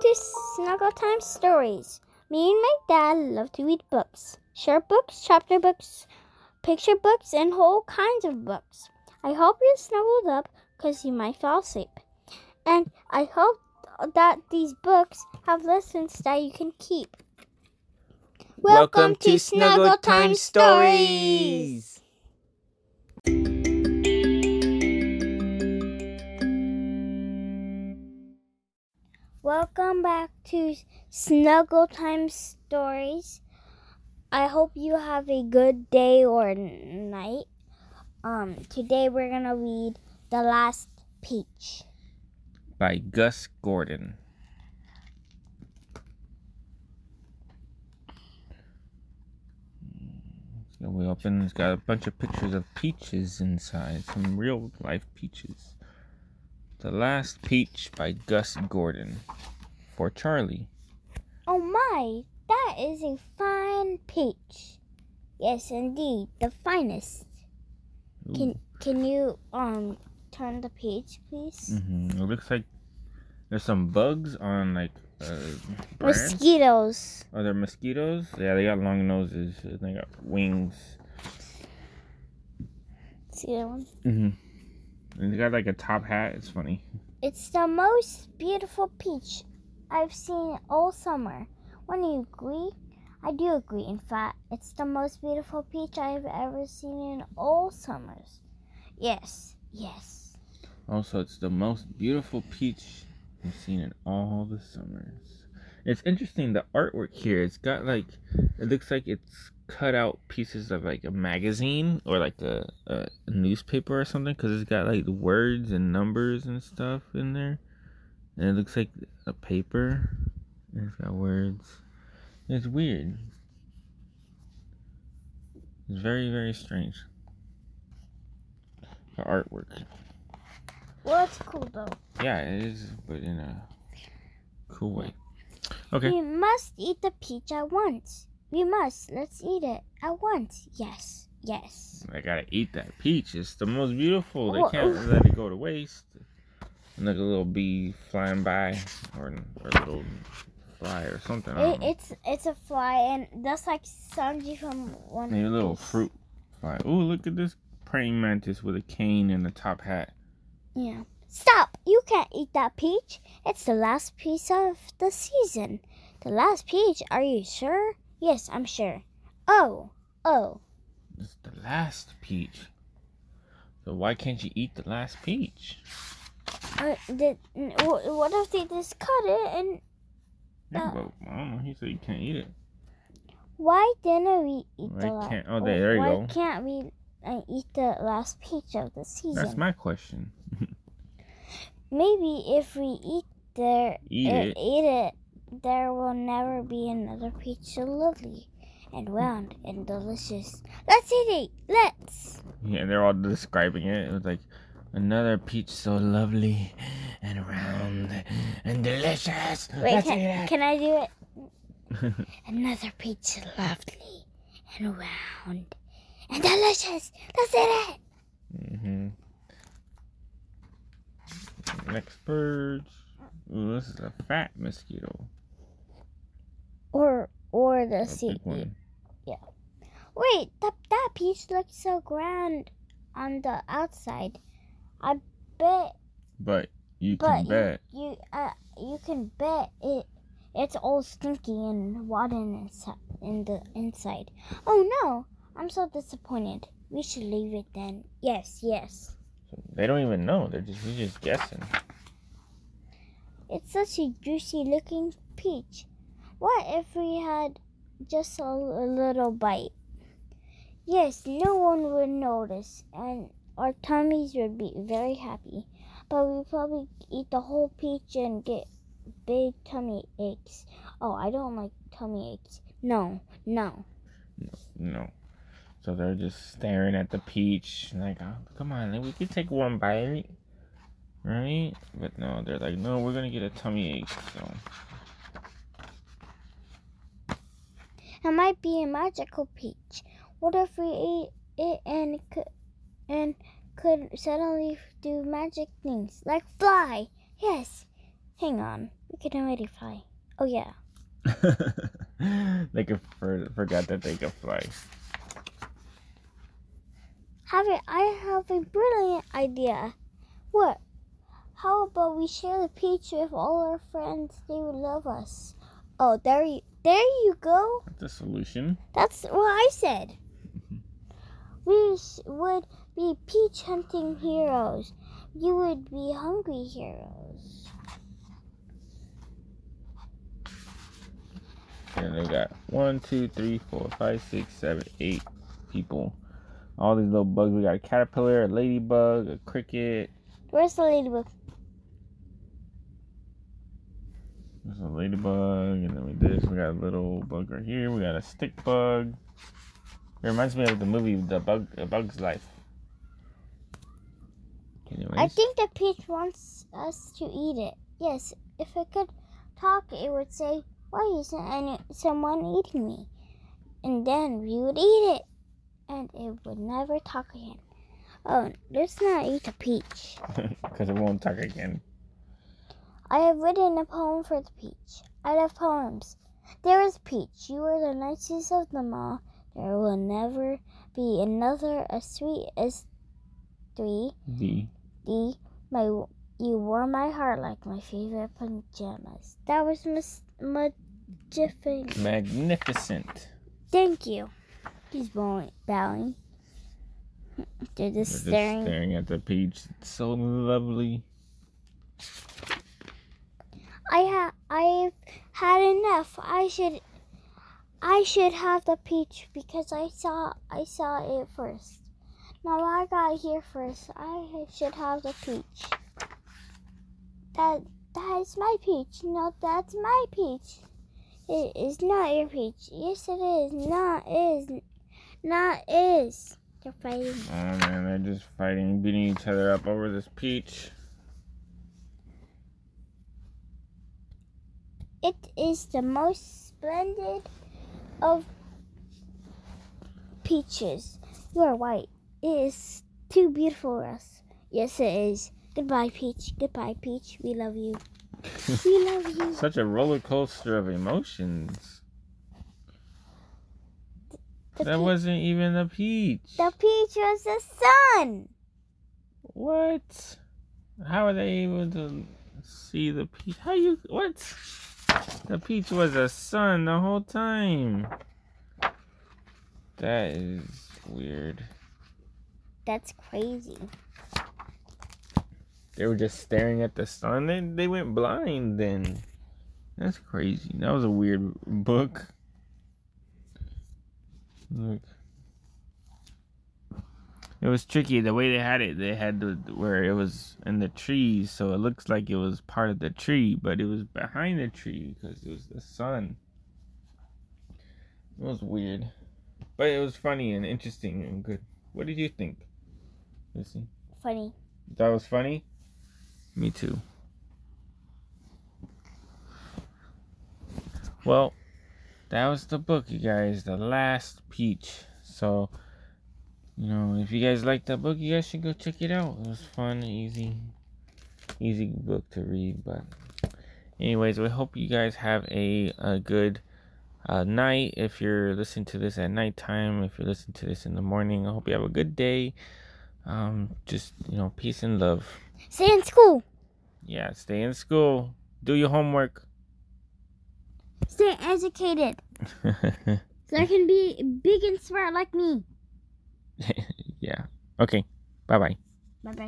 to Snuggle Time Stories. Me and my dad love to read books short books, chapter books, picture books, and whole kinds of books. I hope you're snuggled up because you might fall asleep. And I hope that these books have lessons that you can keep. Welcome, to Snuggle Time Stories. Welcome back to Snuggle Time Stories. I hope you have a good day or night. Um, today we're gonna read The Last Peach. by Gus Gordon. So we open. It's got a bunch of pictures of peaches inside. Some real life peaches. The Last Peach by Gus Gordon. For Charlie. Oh my, that is a fine peach. Yes, indeed, the finest. Ooh. Can can you um turn the page, please? Mhm. It looks like there's some bugs on like uh. Mosquitoes. Are there mosquitoes? Yeah, they got long noses. and They got wings. See that one? Mm-hmm. And they got like a top hat. It's funny. It's the most beautiful peach I've seen all summer. When do you agree? I do agree. In fact, it's the most beautiful peach I've ever seen in all summers. Yes, yes. Also, it's the most beautiful peach I've seen in all the summers. It's interesting the artwork here. It's got like it looks like it's cut out pieces of like a magazine or like a, a newspaper or something because it's got like words and numbers and stuff in there, and it looks like a paper. And it's got words. It's weird. It's very very strange. The artwork. Well, it's cool though. Yeah, it is, but in a cool way. Okay. We must eat the peach at once. We must. Let's eat it at once. Yes, yes. I gotta eat that peach. It's the most beautiful. They can't let it go to waste. Like a little bee flying by, or, or a little fly or something. It, it's it's a fly, and that's like Sanji from one. Maybe a little fruit fly. Ooh, look at this praying mantis with a cane and a top hat. Yeah. Stop! You can't eat that peach. It's the last piece of the season. The last peach. Are you sure? Yes, I'm sure. Oh, oh. It's the last peach. So why can't you eat the last peach? Uh, did, what if they just cut it and Yeah, Uh. but I don't know. He said you can't eat it. why didn't we eat Why the last? can't- oh, there- there you why go. can't we uh, eat the last peach of the season? That's my question. Maybe if we eat there, Eat uh, it. eat it, there will never be another peach so lovely and round and delicious. Let's eat it. Let's. Yeah, they're all describing it. It was like another peach so lovely and round and delicious. Wait, Let's eat can, can I do it? Another peach so lovely and round and delicious. Let's eat it. hmm Next birds. Ooh, this is a fat mosquito. Or or the sea. one. Wait, that that peach looks so grand on the outside. I bet But you But can bet. you uh you can bet it it's all stinky and rotten inside in the inside. Oh no, I'm so disappointed. We should leave it then. Yes, yes. They don't even know. They're just we're just guessing. It's such a juicy looking peach. What if we had just a, a little bite? Yes, no one would notice, and our tummies would be very happy. But we'd probably eat the whole peach and get big tummy aches. Oh, I don't like tummy aches. No, no. No. So they're just staring at the peach, like, oh, come on, we could take one bite, right? But no, they're like, no, we're gonna get a tummy ache. So It might be a magical peach. What if we ate it and it could and could suddenly do magic things like fly? Yes. Hang on. We can already fly. Oh yeah. they could for, forgot that they could fly. Have. I have a brilliant idea. What? How about we share the peach with all our friends? They would love us. Oh, there you, there you go. That's a solution. That's what I said. We would be peach hunting heroes. You would be hungry heroes. And they got one, two, three, four, five, six, seven, eight people. All these little bugs. We got a caterpillar, a ladybug, a cricket. Where's the ladybug? There's a ladybug, and then we this. We got a little bug right here. We got a stick bug. It reminds me of the movie The Bug, A Bug's Life. Anyways, I think the peach wants us to eat it. Yes, if it could talk, it would say, "Why isn't any someone eating me?" And then we would eat it, and it would never talk again. Oh, let's not eat the peach. because it won't talk again. I have written a poem for the peach. I love poems. There is Peach. You are the nicest of them all. There will never be another as sweet as three. The The my you warm my heart like my favorite pajamas. That was mis- magnificent. magnificent. Thank you. He's bowing, bowing. They're just just staring. staring at the peach. It's so lovely. I ha- I've had enough. I should I should have the peach because I saw I saw it first. Now I got here first. I should have the peach. That that is my peach. No, that's my peach. It is not your peach. Yes, it is. Not is. Not is. They're fighting. Oh man, they're just fighting, beating each other up over this peach. It is the most splendid of peaches. You are white. It is too beautiful for us. Yes, it is. Goodbye, Peach. Goodbye, Peach. We love you. We love you. Such a roller coaster of emotions. The, That wasn't even a peach. the peach was the sun. What? How are they able to see the peach? How you what? The peach was a sun the whole time. That is weird. That's crazy. They were just staring at the sun. They they went blind then. That's crazy. That was a weird book. Look. It was tricky the way they had it. They had the where it was in the trees, so it looks like it was part of the tree, but it was behind the tree because it was the sun. It was weird, but it was funny and interesting and good. What did you think, Lucy? Funny. That was funny? Me too. Well, that was the book, you guys. The Last Peach. So, you know, if you guys like that book, you guys should go check it out. It was fun, easy, easy book to read. But, anyways, we hope you guys have a, a good uh, night. If you're listening to this at nighttime, if you're listening to this in the morning, I hope you have a good day. Um, just, you know, peace and love. Stay in school. Yeah, stay in school. Do your homework. Stay educated. So I can be big and smart like me. yeah. Okay. Bye bye. Bye bye.